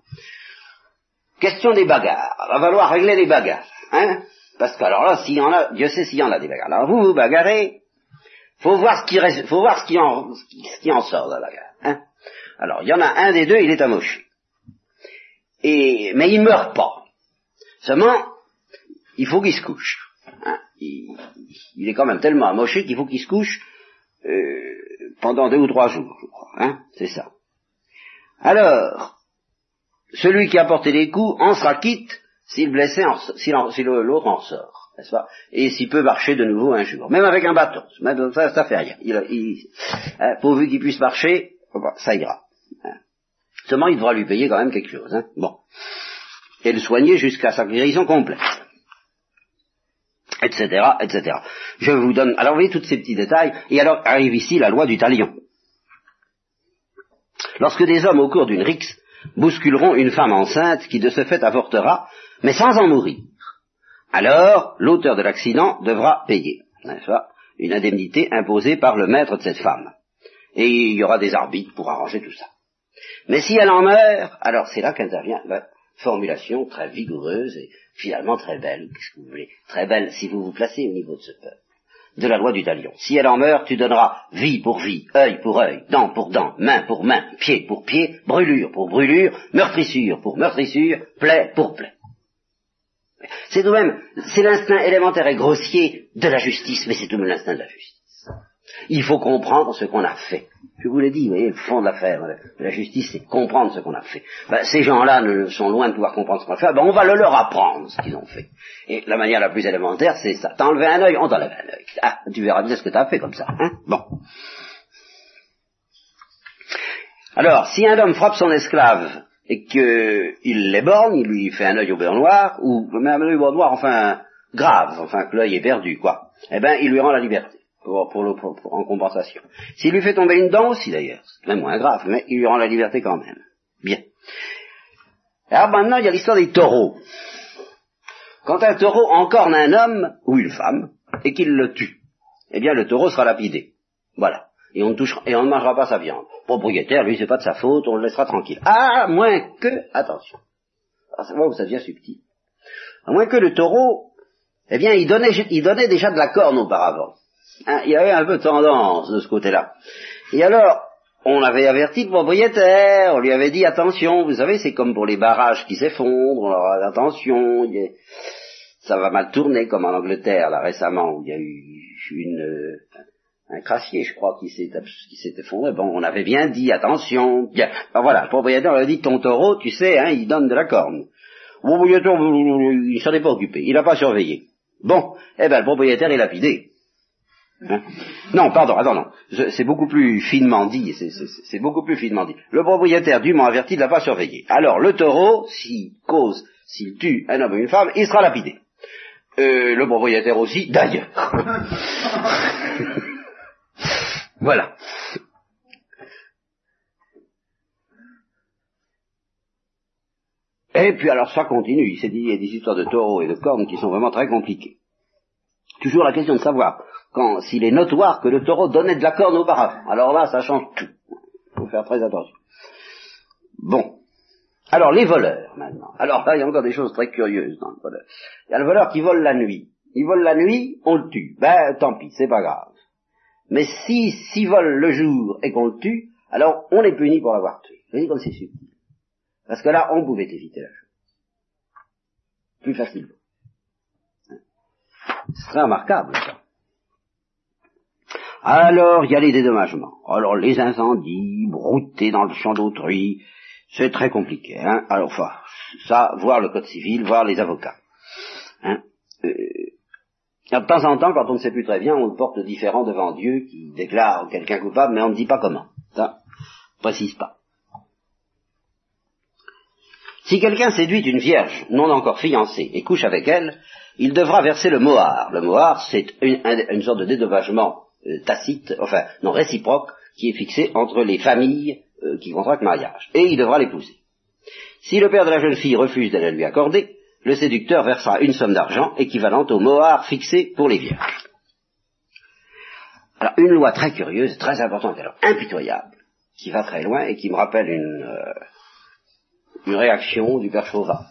Question des bagarres. Va falloir régler les bagarres. Hein Parce que alors là, s'il y en a, Dieu sait s'il y en a des bagarres. Alors vous vous bagarrez, faut voir ce qui, faut voir ce qui, en, ce qui en sort de la bagarre. Hein alors, il y en a un des deux, il est amoché. Et, mais il meurt pas. Seulement, il faut qu'il se couche. Hein. Il, est quand même tellement amoché qu'il faut qu'il se couche euh, pendant deux ou trois jours, je crois. Hein. C'est ça. Alors, celui qui a porté les coups en sera quitte s'il blessé, si l'autre en sort, n'est-ce pas? Et s'il peut marcher de nouveau un jour, même avec un bâton, ça, ça fait rien. Il, hein, pourvu qu'il puisse marcher, ça ira. Seulement, il devra lui payer quand même quelque chose. Hein. Bon. Et le soigner jusqu'à sa guérison complète. Etc., etc. Je vous donne... Alors, vous voyez tous ces petits détails. Et alors, arrive ici la loi du talion. Lorsque des hommes, au cours d'une rixe, bousculeront une femme enceinte qui de ce fait avortera, mais sans en mourir, alors l'auteur de l'accident devra payer, une indemnité imposée par le maître de cette femme. Et il y aura des arbitres pour arranger tout ça. Mais si elle en meurt, alors c'est là qu'intervient la formulation très vigoureuse et finalement très belle, qu'est-ce que vous voulez, très belle si vous vous placez au niveau de ce peuple, de la loi du talion. Si elle en meurt, tu donneras vie pour vie, œil pour œil, dent pour dent, main pour main, pied pour pied, brûlure pour brûlure, meurtrissure pour meurtrissure, plaie pour plaie. C'est tout de même, c'est l'instinct élémentaire et grossier de la justice, mais c'est tout de même l'instinct de la justice. Il faut comprendre ce qu'on a fait. Je vous l'ai dit, vous voyez, le fond de l'affaire de la justice, c'est comprendre ce qu'on a fait. Ben, ces gens-là ne sont loin de pouvoir comprendre ce qu'on a fait. Ben, on va le leur apprendre ce qu'ils ont fait. Et la manière la plus élémentaire, c'est ça. T'as enlevé un œil, on t'enlève un œil. Ah, tu verras bien ce que t'as fait comme ça. Hein bon. Alors, si un homme frappe son esclave et qu'il l'éborgne, il lui fait un œil au beurre noir, ou même un œil au beurre noir, enfin, grave, enfin, que l'œil est perdu, quoi, eh ben, il lui rend la liberté pour, en compensation. S'il lui fait tomber une dent aussi d'ailleurs, c'est même moins grave, mais il lui rend la liberté quand même. Bien. Alors maintenant, il y a l'histoire des taureaux. Quand un taureau encorne un homme ou une femme et qu'il le tue, eh bien le taureau sera lapidé. Voilà. Et on ne touchera, et on ne mangera pas sa viande. Le propriétaire, lui, c'est pas de sa faute, on le laissera tranquille. À moins que, attention, c'est moi où ça devient subtil. À moins que le taureau, eh bien, il donnait, il donnait déjà de la corne auparavant. Hein, il y avait un peu tendance de ce côté-là. Et alors, on avait averti le propriétaire, on lui avait dit attention, vous savez, c'est comme pour les barrages qui s'effondrent, on leur a dit attention, ça va mal tourner comme en Angleterre, là récemment, où il y a eu une, un crassier, je crois, qui s'est, effondré. Bon, on avait bien dit attention, bien. Ben voilà, le propriétaire a dit ton taureau, tu sais, hein, il donne de la corne. Le propriétaire, il s'en est pas occupé, il n'a pas surveillé. Bon, eh ben le propriétaire est lapidé. Hein? Non, pardon, attends, non. C'est beaucoup plus finement dit, c'est beaucoup plus finement dit. Le propriétaire dûment averti de la pas surveiller. Alors, le taureau, s'il cause, s'il tue un homme ou une femme, il sera lapidé. Euh, le propriétaire aussi, d'ailleurs. voilà. Et puis alors ça continue, il y a des histoires de taureaux et de cornes qui sont vraiment très compliquées. Toujours la question de savoir quand s'il est notoire que le taureau donnait de la corne auparavant. Alors là, ça change tout. Il faut faire très attention. Bon. Alors, les voleurs, maintenant. Alors là, il y a encore des choses très curieuses dans le voleur. Il y a le voleur qui vole la nuit. Il vole la nuit, on le tue. Ben, tant pis, c'est pas grave. Mais si, s'il vole le jour et qu'on le tue, alors on est puni pour l'avoir tué. Vous voyez comme c'est subtil. Parce que là, on pouvait éviter la chose. Plus facilement. C'est très remarquable, ça. Alors, il y a les dédommagements. Alors, les incendies, brouter dans le champ d'autrui, c'est très compliqué. Hein Alors, enfin, ça, voir le code civil, voir les avocats. Hein euh, de temps en temps, quand on ne sait plus très bien, on porte différent devant Dieu qui déclare quelqu'un coupable, mais on ne dit pas comment. Ça, précise pas. Si quelqu'un séduit une vierge non encore fiancée et couche avec elle, il devra verser le mohar. Le mohar, c'est une, sorte de dédommagement tacite, enfin non réciproque, qui est fixé entre les familles euh, qui contractent mariage. Et il devra l'épouser. Si le père de la jeune fille refuse de la lui accorder, le séducteur versera une somme d'argent équivalente au mohar fixé pour les vierges. Alors, une loi très curieuse, très importante, alors impitoyable, qui va très loin et qui me rappelle une, euh, une réaction du père Chauvin.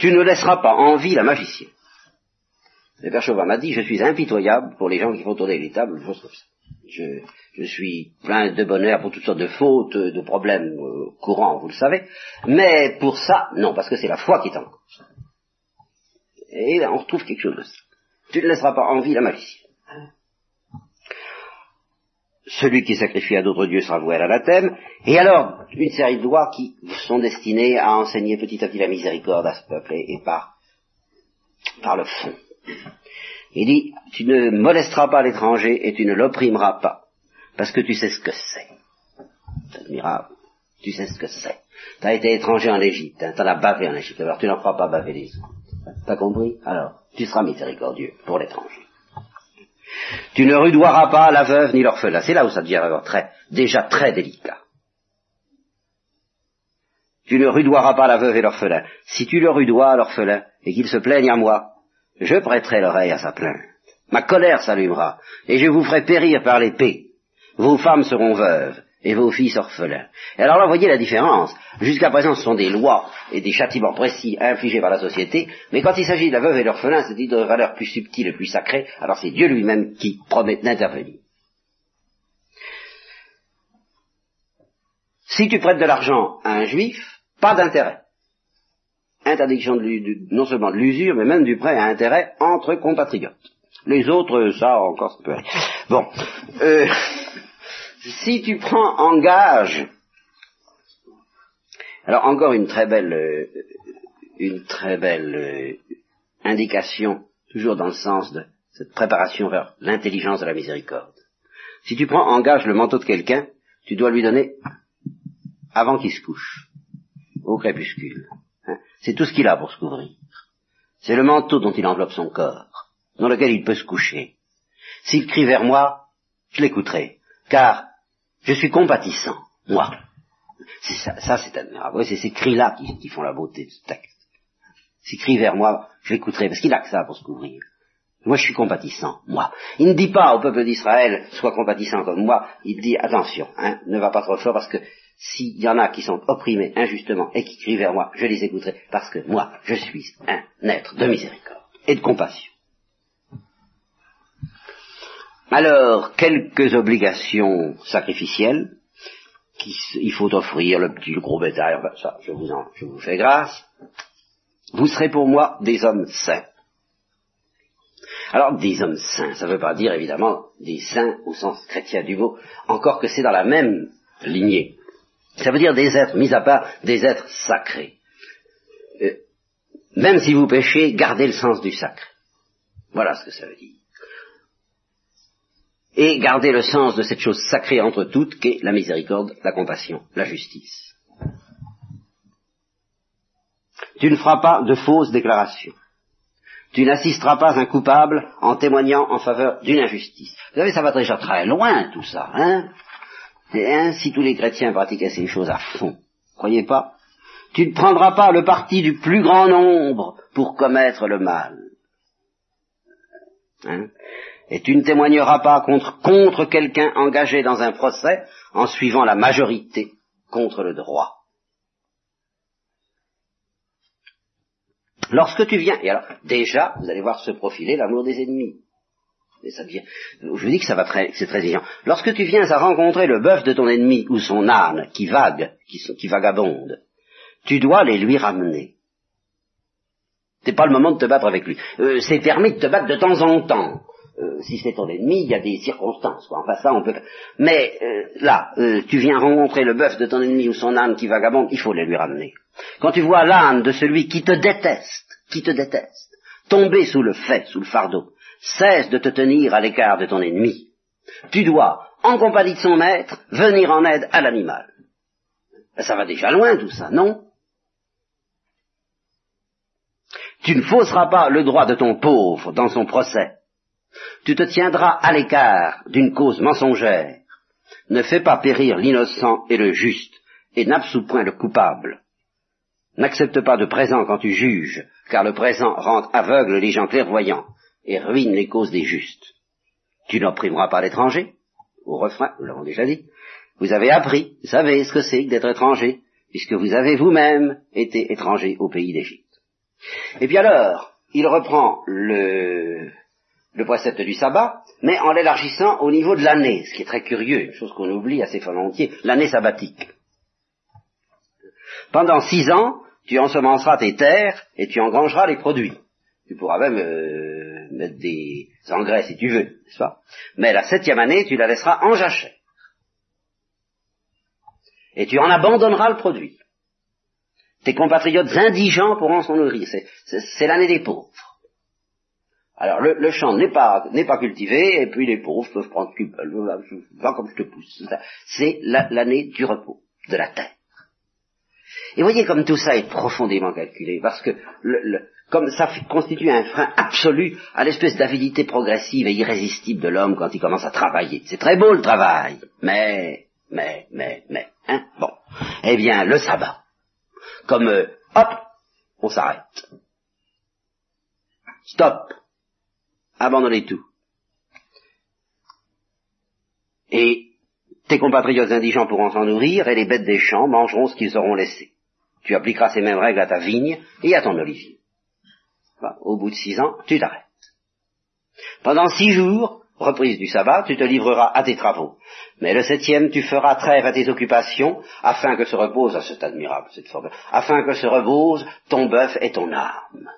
tu ne laisseras pas en vie la magicienne. Le père Chauvin m'a dit, je suis impitoyable pour les gens qui font tourner les tables, choses comme ça. Je, suis plein de bonheur pour toutes sortes de fautes, de problèmes euh, courants, vous le savez. Mais pour ça, non, parce que c'est la foi qui est en cause. Et on retrouve quelque chose de ça. Tu ne laisseras pas en vie la magicienne celui qui sacrifie à d'autres dieux sera voué à l'anathème, et alors une série de lois qui sont destinées à enseigner petit à petit la miséricorde à ce peuple, et, par, par le fond. Il dit, tu ne molesteras pas l'étranger et tu ne l'opprimeras pas, parce que tu sais ce que c'est. C'est admirable. Tu sais ce que c'est. Tu as été étranger en Égypte, hein, tu en as bavé en Égypte, alors tu n'en feras pas baver les autres. T'as compris? Alors, tu seras miséricordieux pour l'étranger. Tu ne rudoiras pas la veuve ni l'orphelin. C'est là où ça devient déjà très délicat. Tu ne rudoiras pas la veuve et l'orphelin. Si tu le rudois, l'orphelin, et qu'il se plaigne à moi, je prêterai l'oreille à sa plainte. Ma colère s'allumera, et je vous ferai périr par l'épée. Vos femmes seront veuves, et vos fils orphelins. Et alors là, voyez la différence. Jusqu'à présent, ce sont des lois et des châtiments précis infligés par la société, mais quand il s'agit de la veuve et l'orphelin, c'est de valeur plus subtile et plus sacrée, alors c'est Dieu lui-même qui promet d'intervenir. Si tu prêtes de l'argent à un juif, pas d'intérêt. Interdiction non seulement de l'usure, mais même du prêt à intérêt entre compatriotes. Les autres, ça encore, ça peut aller. Bon. Euh, si tu prends en gage, alors encore une très belle, euh, une très belle euh, indication, toujours dans le sens de cette préparation vers l'intelligence de la miséricorde. Si tu prends en gage le manteau de quelqu'un, tu dois lui donner avant qu'il se couche, au crépuscule. C'est tout ce qu'il a pour se couvrir. C'est le manteau dont il enveloppe son corps, dans lequel il peut se coucher. S'il crie vers moi, je l'écouterai, car je suis compatissant, moi. Ça, c'est admirable. c'est ces cris-là qui, font la beauté de ce texte. Ces cris vers moi, je l'écouterai, parce qu'il a que ça pour se couvrir. Moi, je suis compatissant, moi. Il ne dit pas au peuple d'Israël, sois compatissant comme moi. Il dit, attention, hein, ne va pas trop fort, parce que s'il y en a qui sont opprimés injustement et qui crient vers moi, je les écouterai, parce que moi, je suis un être de miséricorde et de compassion. Alors, quelques obligations sacrificielles qu'il faut offrir, le petit, le gros bétail, enfin, ça, je vous en, je vous fais grâce. Vous serez pour moi des hommes saints. Alors, des hommes saints, ça ne veut pas dire évidemment des saints au sens chrétien du mot, encore que c'est dans la même lignée. Ça veut dire des êtres, mis à part des êtres sacrés. Euh, même si vous péchez, gardez le sens du sacré. Voilà ce que ça veut dire et garder le sens de cette chose sacrée entre toutes qu'est la miséricorde, la compassion, la justice. Tu ne feras pas de fausses déclarations. Tu n'assisteras pas un coupable en témoignant en faveur d'une injustice. Vous savez, ça va déjà très loin tout ça, hein, et, hein Si tous les chrétiens pratiquaient ces choses à fond, croyez pas Tu ne prendras pas le parti du plus grand nombre pour commettre le mal. Hein? Et tu ne témoigneras pas contre, contre quelqu'un engagé dans un procès en suivant la majorité contre le droit. Lorsque tu viens, et alors déjà, vous allez voir se profiler l'amour des ennemis. Ça devient, je dis que ça va très, c'est très évident. Lorsque tu viens à rencontrer le bœuf de ton ennemi ou son âne qui vague, qui, vagabonde, tu dois les lui ramener. C'est pas le moment de te battre avec lui. Euh, c'est permis de te battre de temps en temps. Euh, si c'est ton ennemi, il y a des circonstances. Quoi. Enfin, ça, on peut. Mais euh, là, tu viens rencontrer le bœuf de ton ennemi ou son âne qui vagabonde, il faut les lui ramener. Quand tu vois l'âne de celui qui te déteste, qui te déteste, tomber sous le fait, sous le fardeau, cesse de te tenir à l'écart de ton ennemi. Tu dois, en compagnie de son maître, venir en aide à l'animal. Ça va déjà loin tout ça, non? Tu ne fausseras pas le droit de ton pauvre dans son procès. Tu te tiendras à l'écart d'une cause mensongère. Ne fais pas périr l'innocent et le juste, et n'absous point le coupable. N'accepte pas de présent quand tu juges, car le présent rend aveugle les gens clairvoyants et ruine les causes des justes. Tu n'opprimeras pas l'étranger. Au refrain, nous l'avons déjà dit. Vous avez appris, vous savez ce que c'est d'être étranger, puisque vous avez vous-même été étranger au pays d'Égypte. Et puis alors, il reprend le, le précepte du sabbat, mais en l'élargissant au niveau de l'année, ce qui est très curieux, une chose qu'on oublie assez volontiers, l'année sabbatique. Pendant six ans, tu ensemenceras tes terres et tu engrangeras les produits. Tu pourras même euh, des engrais si tu veux, n'est-ce pas? Mais la septième année, tu la laisseras en jachère. Et tu en abandonneras le produit. Tes compatriotes indigents pourront s'en nourrir. C'est l'année des pauvres. Alors le, champ n'est pas pas cultivé et puis les pauvres peuvent prendre va comme je te pousse. C'est l'année du repos de la terre. Et voyez comme tout ça est profondément calculé parce que le, comme ça constitue un frein absolu à l'espèce d'avidité progressive et irrésistible de l'homme quand il commence à travailler. C'est très beau le travail, mais mais mais mais hein bon. Eh bien le sabbat comme euh, hop, on s'arrête. Stop. Abandonnez tout. Et tes compatriotes indigents pourront s'en nourrir, et les bêtes des champs mangeront ce qu'ils auront laissé. Tu appliqueras ces mêmes règles à ta vigne et à ton olivier. Au bout de six ans, tu t'arrêtes. Pendant six jours, reprise du sabbat, tu te livreras à tes travaux. Mais le septième, tu feras trêve à tes occupations, afin que se repose, ah, c'est admirable cette forme, afin que se repose ton bœuf et ton âme.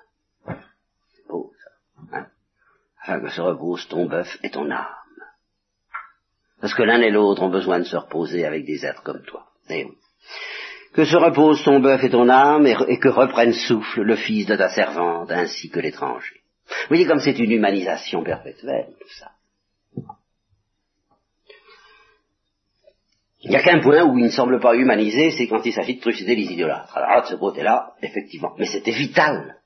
C'est beau hein Afin que se repose ton bœuf et ton âme. Parce que l'un et l'autre ont besoin de se reposer avec des êtres comme toi. Eh que se repose ton bœuf et ton âme, et, que reprenne souffle le fils de ta servante, ainsi que l'étranger. Vous voyez comme c'est une humanisation perpétuelle, tout ça. Il n'y a qu'un point où il ne semble pas humanisé, c'est quand il s'agit de trucider les idolâtres. Alors, de ce côté-là, effectivement. Mais c'était vital.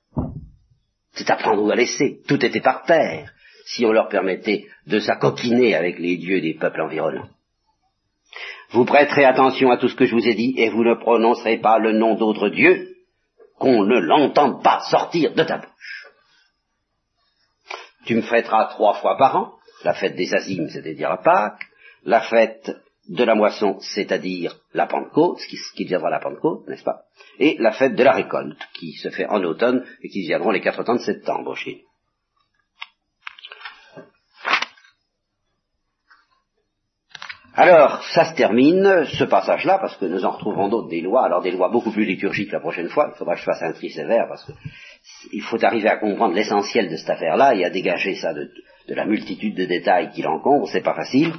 C'est à prendre ou à laisser. Tout était par terre, si on leur permettait de s'acoquiner avec les dieux des peuples environnants. Vous prêterez attention à tout ce que je vous ai dit, et vous ne prononcerez pas le nom d'autre dieu, qu'on ne l'entende pas sortir de ta bouche. Tu me fêteras trois fois par an, la fête des Azimes, c'est-à-dire la Pâque, la fête de la moisson, c'est-à-dire la Pentecôte, ce qui, qui deviendra la Pentecôte, n'est-ce pas? Et la fête de la récolte, qui se fait en automne et qui viendront les quatre temps de septembre chez Alors, ça se termine, ce passage-là, parce que nous en retrouverons d'autres des lois, alors des lois beaucoup plus liturgiques la prochaine fois, il faudra que je fasse un tri sévère, parce qu'il faut arriver à comprendre l'essentiel de cette affaire-là et à dégager ça de, la multitude de détails qui l'encombrent, c'est pas facile.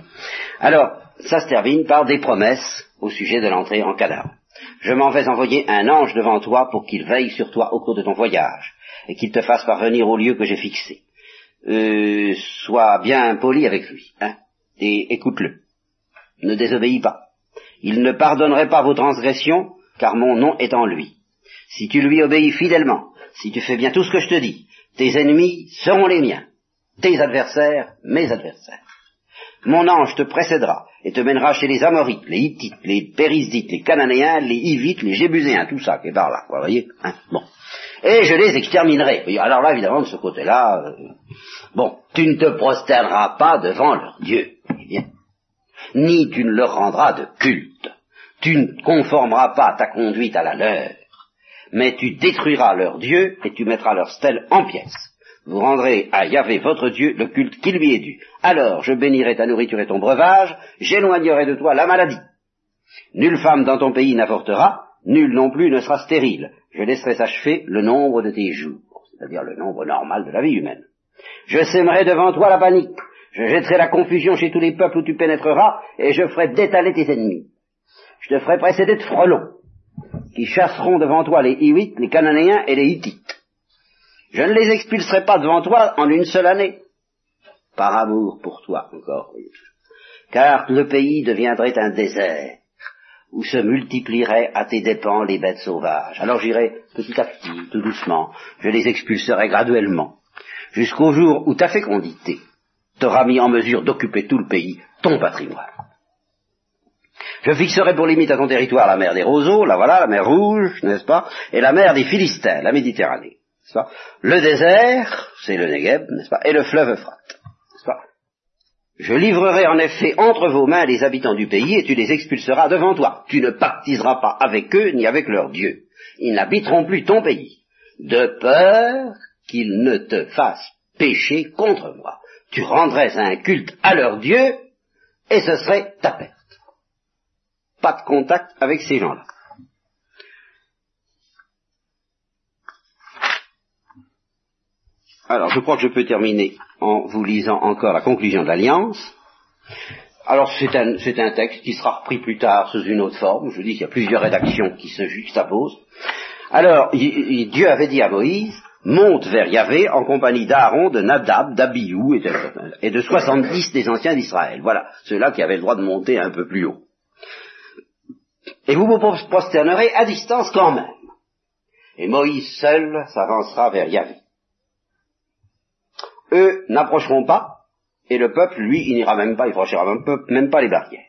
Alors, ça se termine par des promesses au sujet de l'entrée en Canaan. Je m'en vais envoyer un ange devant toi pour qu'il veille sur toi au cours de ton voyage, et qu'il te fasse parvenir au lieu que j'ai fixé. Euh, sois bien poli avec lui, hein, et écoute-le. Ne désobéis pas. Il ne pardonnerait pas vos transgressions, car mon nom est en lui. Si tu lui obéis fidèlement, si tu fais bien tout ce que je te dis, tes ennemis seront les miens tes adversaires, mes adversaires. Mon ange te précédera et te mènera chez les Amorites, les Hittites, les Périsites, les Cananéens, les Hivites, les Jébuséens, tout ça qui est par là, vous voyez hein Bon. Et je les exterminerai. Alors là, évidemment, de ce côté-là, euh, bon, tu ne te prosterneras pas devant leur Dieu, eh ni tu ne leur rendras de culte. Tu ne conformeras pas ta conduite à la leur, mais tu détruiras leur Dieu et tu mettras leur stèle en pièces vous rendrez à Yahvé votre Dieu le culte qui lui est dû. Alors je bénirai ta nourriture et ton breuvage, j'éloignerai de toi la maladie. Nulle femme dans ton pays n'avortera, nul non plus ne sera stérile. Je laisserai s'achever le nombre de tes jours, c'est-à-dire le nombre normal de la vie humaine. Je sèmerai devant toi la panique, je jetterai la confusion chez tous les peuples où tu pénétreras, et je ferai détaler tes ennemis. Je te ferai précéder de frelons, qui chasseront devant toi les Hiwites, les Cananéens et les Hittites. Je ne les expulserai pas devant toi en une seule année, par amour pour toi encore, car le pays deviendrait un désert, où se multiplieraient à tes dépens les bêtes sauvages. Alors j'irai petit à petit, tout doucement, je les expulserai graduellement, jusqu'au jour où ta fécondité t'aura mis en mesure d'occuper tout le pays, ton patrimoine. Je fixerai pour limite à ton territoire la mer des roseaux, la voilà, la mer rouge, n'est-ce pas, et la mer des Philistins, la Méditerranée. N'est-ce pas le désert, c'est le Negev, n'est-ce pas, et le fleuve Euphrate. N'est-ce pas je livrerai en effet entre vos mains les habitants du pays et tu les expulseras devant toi. Tu ne pactiseras pas avec eux ni avec leur Dieu. Ils n'habiteront plus ton pays, de peur qu'ils ne te fassent pécher contre moi. Tu rendrais un culte à leur Dieu et ce serait ta perte. Pas de contact avec ces gens-là. Alors, je crois que je peux terminer en vous lisant encore la conclusion de l'Alliance. Alors, c'est un, un, texte qui sera repris plus tard sous une autre forme. Je vous dis qu'il y a plusieurs rédactions qui se juxtaposent. Alors, Dieu avait dit à Moïse, monte vers Yahvé en compagnie d'Aaron, de Nadab, d'Abiou et de, et de 70 des anciens d'Israël. Voilà, ceux-là qui avaient le droit de monter un peu plus haut. Et vous vous prosternerez à distance quand même. Et Moïse seul s'avancera vers Yahvé eux n'approcheront pas, et le peuple, lui, il n'ira même pas, il franchira même, pas les barrières.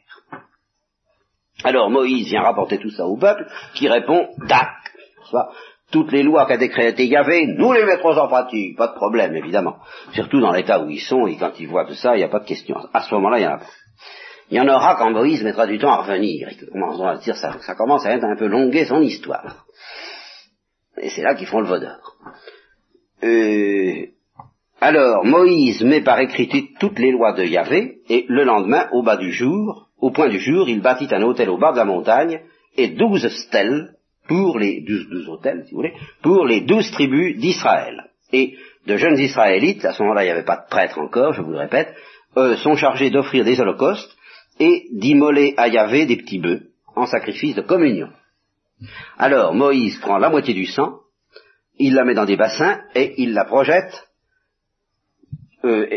Alors Moïse vient rapporter tout ça au peuple, qui répond, Dac, toutes les lois qu'a décrétées Yahvé, nous les mettrons en pratique, pas de problème, évidemment. Surtout dans l'état où ils sont, et quand ils voient tout ça, il n'y a pas de question. À ce moment-là, il y en a aura quand Moïse mettra du temps à revenir, et à dire ça, ça commence à être un peu longué son histoire. Et c'est là qu'ils font le vaudeur. Euh, alors Moïse met par écrit toutes les lois de Yahvé, et le lendemain, au bas du jour, au point du jour, il bâtit un hôtel au bas de la montagne, et douze stèles pour les douze, douze hôtels, si vous voulez, pour les douze tribus d'Israël. Et de jeunes Israélites, à ce moment-là il n'y avait pas de prêtres encore, je vous le répète, euh, sont chargés d'offrir des holocaustes et d'immoler à Yahvé des petits bœufs en sacrifice de communion. Alors Moïse prend la moitié du sang, il la met dans des bassins et il la projette euh,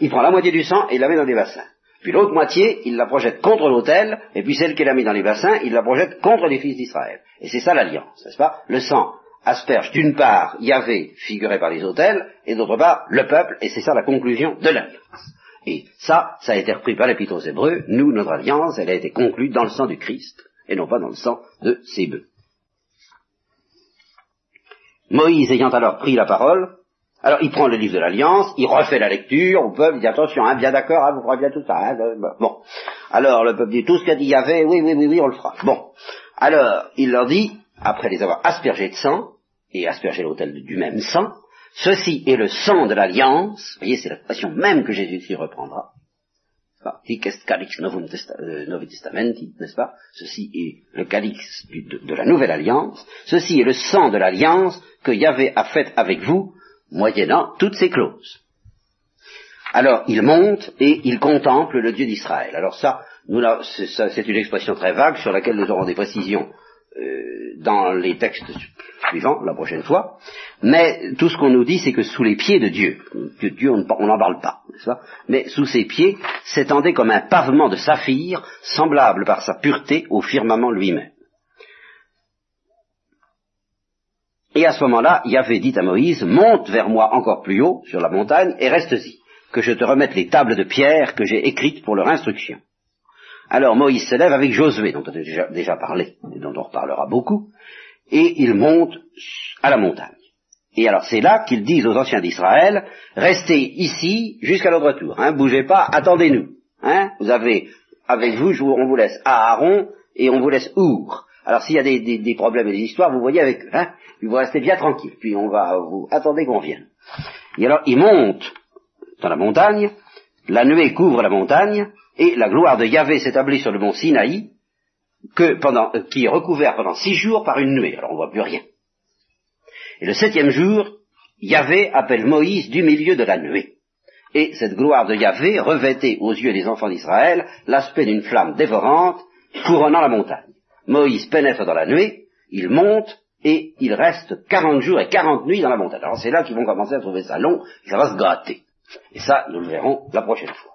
il prend la moitié du sang et il la met dans des bassins. Puis l'autre moitié, il la projette contre l'autel, et puis celle qu'il a mis dans les bassins, il la projette contre les fils d'Israël. Et c'est ça l'alliance, n'est-ce pas? Le sang asperge d'une part Yahvé, figuré par les autels, et d'autre part le peuple, et c'est ça la conclusion de l'alliance. Et ça, ça a été repris par l'Épître aux Hébreux. Nous, notre alliance, elle a été conclue dans le sang du Christ, et non pas dans le sang de ses bœufs. Moïse ayant alors pris la parole, alors il prend le livre de l'Alliance, il refait la lecture au peuple, dit attention, hein, bien d'accord, hein, vous ferez bien tout ça. Hein, bon. Alors le peuple dit tout ce qu'a dit Yahvé, oui, oui, oui, oui, on le fera. Bon. Alors il leur dit, après les avoir aspergés de sang, et aspergé l'autel du même sang, ceci est le sang de l'Alliance, vous voyez, c'est la passion même que Jésus reprendra. Est calix novum euh, testamenti, n'est-ce pas? Ceci est le calix de, de, la nouvelle alliance. Ceci est le sang de l'alliance que Yahvé a faite avec vous moyennant toutes ces clauses. Alors il monte et il contemple le Dieu d'Israël. Alors ça, c'est une expression très vague sur laquelle nous aurons des précisions euh, dans les textes suivants la prochaine fois. Mais tout ce qu'on nous dit, c'est que sous les pieds de Dieu, que Dieu on n'en parle pas, mais sous ses pieds s'étendait comme un pavement de saphir, semblable par sa pureté au firmament lui-même. Et à ce moment-là, Yahvé dit à Moïse, monte vers moi encore plus haut sur la montagne et reste-y, que je te remette les tables de pierre que j'ai écrites pour leur instruction. Alors Moïse se lève avec Josué, dont on a déjà, parlé, et dont on reparlera beaucoup, et il monte à la montagne. Et alors c'est là qu'ils disent aux anciens d'Israël, restez ici jusqu'à notre retour, hein, bougez pas, attendez-nous. Hein, vous avez avec vous, on vous laisse Aaron et on vous laisse Our. Alors s'il y a des, problèmes et des histoires, vous voyez avec eux, hein, vous restez bien tranquille, puis on va vous attendez qu'on vienne. Et alors, il monte dans la montagne, la nuée couvre la montagne, et la gloire de Yahvé s'établit sur le mont Sinaï, euh, qui est recouvert pendant six jours par une nuée. Alors on ne voit plus rien. Et le septième jour, Yahvé appelle Moïse du milieu de la nuée. Et cette gloire de Yahvé revêtait aux yeux des enfants d'Israël l'aspect d'une flamme dévorante couronnant la montagne. Moïse pénètre dans la nuée, il monte, et il reste quarante jours et quarante nuits dans la montagne. Alors c'est là qu'ils vont commencer à trouver ça long, et ça va se gâter. Et ça, nous le verrons la prochaine fois.